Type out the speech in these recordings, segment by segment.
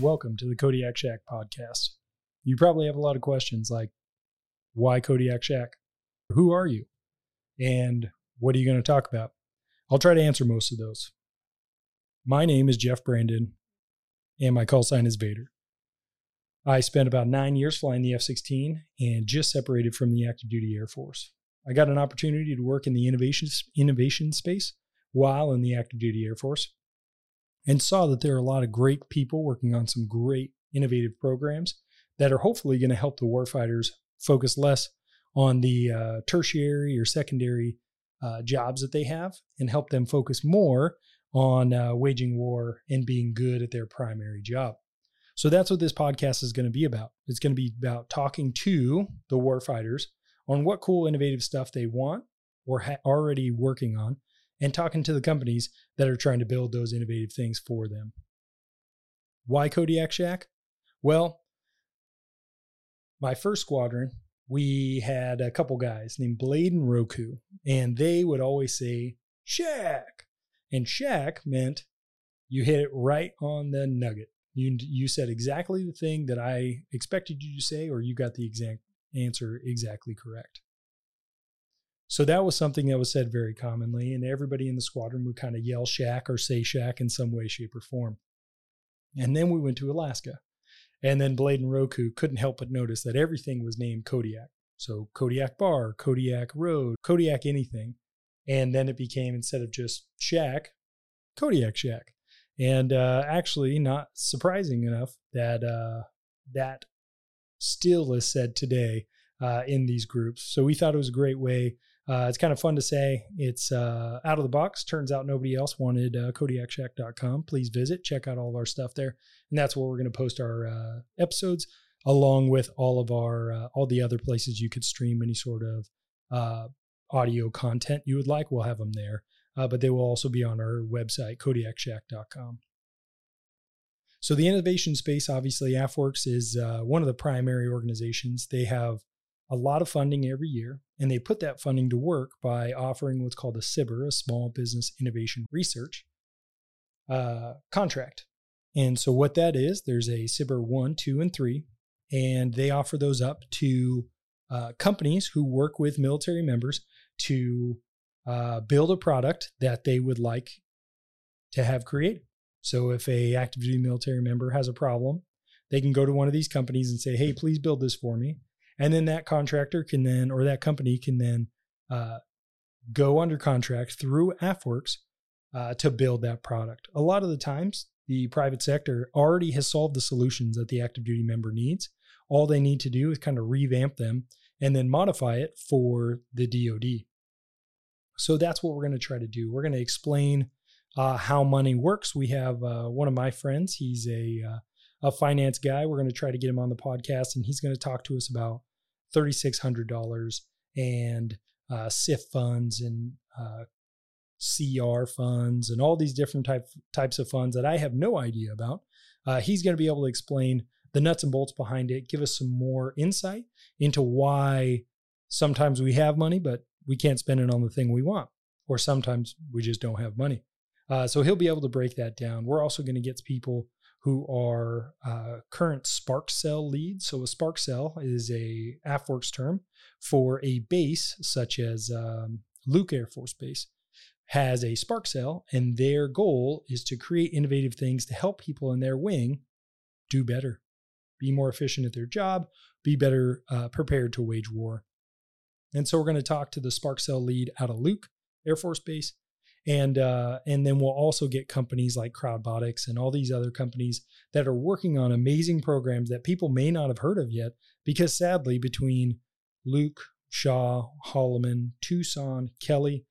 Welcome to the Kodiak Shack podcast. You probably have a lot of questions like, why Kodiak Shack? Who are you? And what are you going to talk about? I'll try to answer most of those. My name is Jeff Brandon, and my call sign is Vader. I spent about nine years flying the F 16 and just separated from the active duty Air Force. I got an opportunity to work in the innovation, innovation space while in the active duty Air Force and saw that there are a lot of great people working on some great innovative programs that are hopefully going to help the warfighters focus less on the uh, tertiary or secondary uh, jobs that they have and help them focus more on uh, waging war and being good at their primary job. So that's what this podcast is going to be about. It's going to be about talking to the warfighters on what cool, innovative stuff they want or ha- already working on and talking to the companies that are trying to build those innovative things for them. Why Kodiak Shack? Well, my first squadron, we had a couple guys named Blade and Roku, and they would always say Shack. And Shack meant you hit it right on the nugget. You, you said exactly the thing that I expected you to say, or you got the exact answer exactly correct. So that was something that was said very commonly, and everybody in the squadron would kind of yell shack or say shack in some way, shape, or form. And then we went to Alaska. And then Blade and Roku couldn't help but notice that everything was named Kodiak. So Kodiak Bar, Kodiak Road, Kodiak anything. And then it became, instead of just shack, Kodiak Shack. And uh, actually, not surprising enough that uh, that still is said today uh, in these groups. So we thought it was a great way uh, it's kind of fun to say. It's uh, out of the box. Turns out nobody else wanted uh, KodiakShack.com. Please visit, check out all of our stuff there, and that's where we're going to post our uh, episodes, along with all of our uh, all the other places you could stream any sort of uh, audio content you would like. We'll have them there, uh, but they will also be on our website, KodiakShack.com. So the innovation space, obviously, AFWERX is one of the primary organizations. They have a lot of funding every year, and they put that funding to work by offering what's called a SBIR, a Small Business Innovation Research uh, contract. And so, what that is, there's a SBIR 1, 2, and 3, and they offer those up to uh, companies who work with military members to uh, build a product that they would like to have created. So, if a active duty military member has a problem, they can go to one of these companies and say, "Hey, please build this for me." And then that contractor can then or that company can then uh, go under contract through AFWERX uh, to build that product. A lot of the times, the private sector already has solved the solutions that the active duty member needs. All they need to do is kind of revamp them and then modify it for the DoD. So that's what we're going to try to do. We're going to explain uh, how money works. We have uh, one of my friends. He's a uh, a finance guy. We're going to try to get him on the podcast, and he's going to talk to us about thirty six hundred dollars and uh, SIF funds and uh, CR funds and all these different type, types of funds that I have no idea about. Uh, he's going to be able to explain the nuts and bolts behind it, give us some more insight into why sometimes we have money, but we can't spend it on the thing we want, or sometimes we just don't have money. Uh, so he'll be able to break that down. We're also going to get people who are uh, current Spark Cell leads. So a Spark Cell is a AFWERX term for a base such as um, Luke Air Force Base has a Spark Cell, and their goal is to create innovative things to help people in their wing do better, be more efficient at their job, be better uh, prepared to wage war. And so we're going to talk to the Spark Cell lead out of Luke Air Force Base and uh, and then we'll also get companies like Crowdbotics and all these other companies that are working on amazing programs that people may not have heard of yet because sadly between Luke Shaw, Holloman, Tucson, Kelly,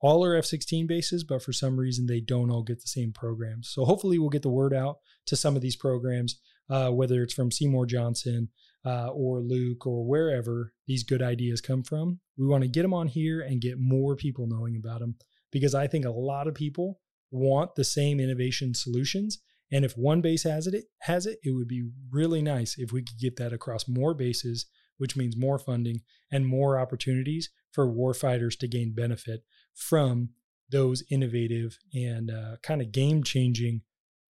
all are F 16 bases, but for some reason they don't all get the same programs. So hopefully we'll get the word out to some of these programs, uh, whether it's from Seymour Johnson uh, or Luke or wherever these good ideas come from. We want to get them on here and get more people knowing about them because I think a lot of people want the same innovation solutions. And if one base has it, it has it, it would be really nice if we could get that across more bases, which means more funding and more opportunities for warfighters to gain benefit from those innovative and uh, kind of game changing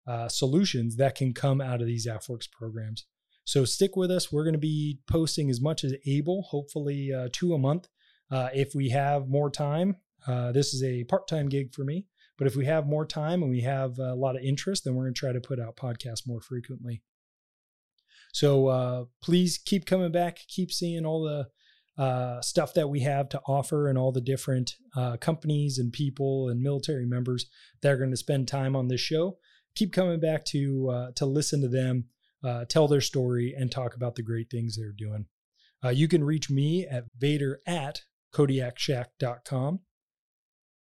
uh, solutions that can come out of these AFWERX programs. So stick with us. We're going to be posting as much as able, hopefully uh, two a month. Uh, if we have more time, uh, this is a part time gig for me, but if we have more time and we have a lot of interest, then we're going to try to put out podcasts more frequently. So uh, please keep coming back, keep seeing all the uh, stuff that we have to offer and all the different uh, companies and people and military members that are going to spend time on this show. Keep coming back to uh, to listen to them, uh, tell their story, and talk about the great things they're doing. Uh, you can reach me at vader at kodiakshack.com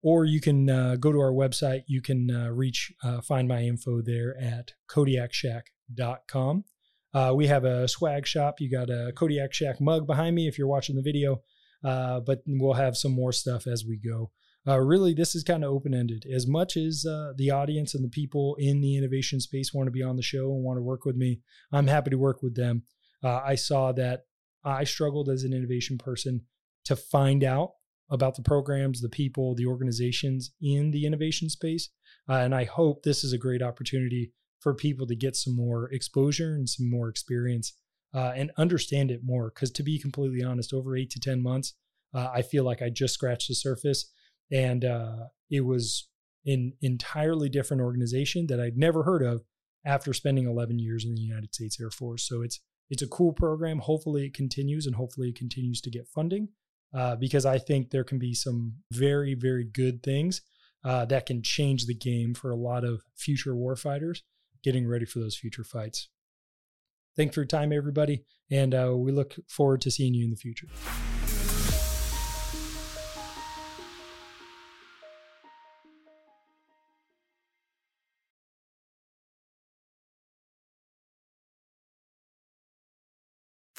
or you can uh, go to our website. You can reach, find my info there at kodiakshack.com. Uh, we have a swag shop. You got a Kodiak Shack mug behind me if you're watching the video, uh, but we'll have some more stuff as we go. Uh, really, this is kind of open ended. As much as uh, the audience and the people in the innovation space want to be on the show and want to work with me, I'm happy to work with them. Uh, I saw that I struggled as an innovation person to find out about the programs, the people, the organizations in the innovation space. Uh, and I hope this is a great opportunity for people to get some more exposure and some more experience uh, and understand it more. Because to be completely honest, over eight to 10 months, uh, I feel like I just scratched the surface. And uh, it was an entirely different organization that I'd never heard of after spending 11 years in the United States Air Force. So it's it's a cool program. Hopefully it continues and hopefully it continues to get funding uh, because I think there can be some very, very good things uh, that can change the game for a lot of future warfighters getting ready for those future fights. Thanks for your time, everybody, and uh, we look forward to seeing you in the future.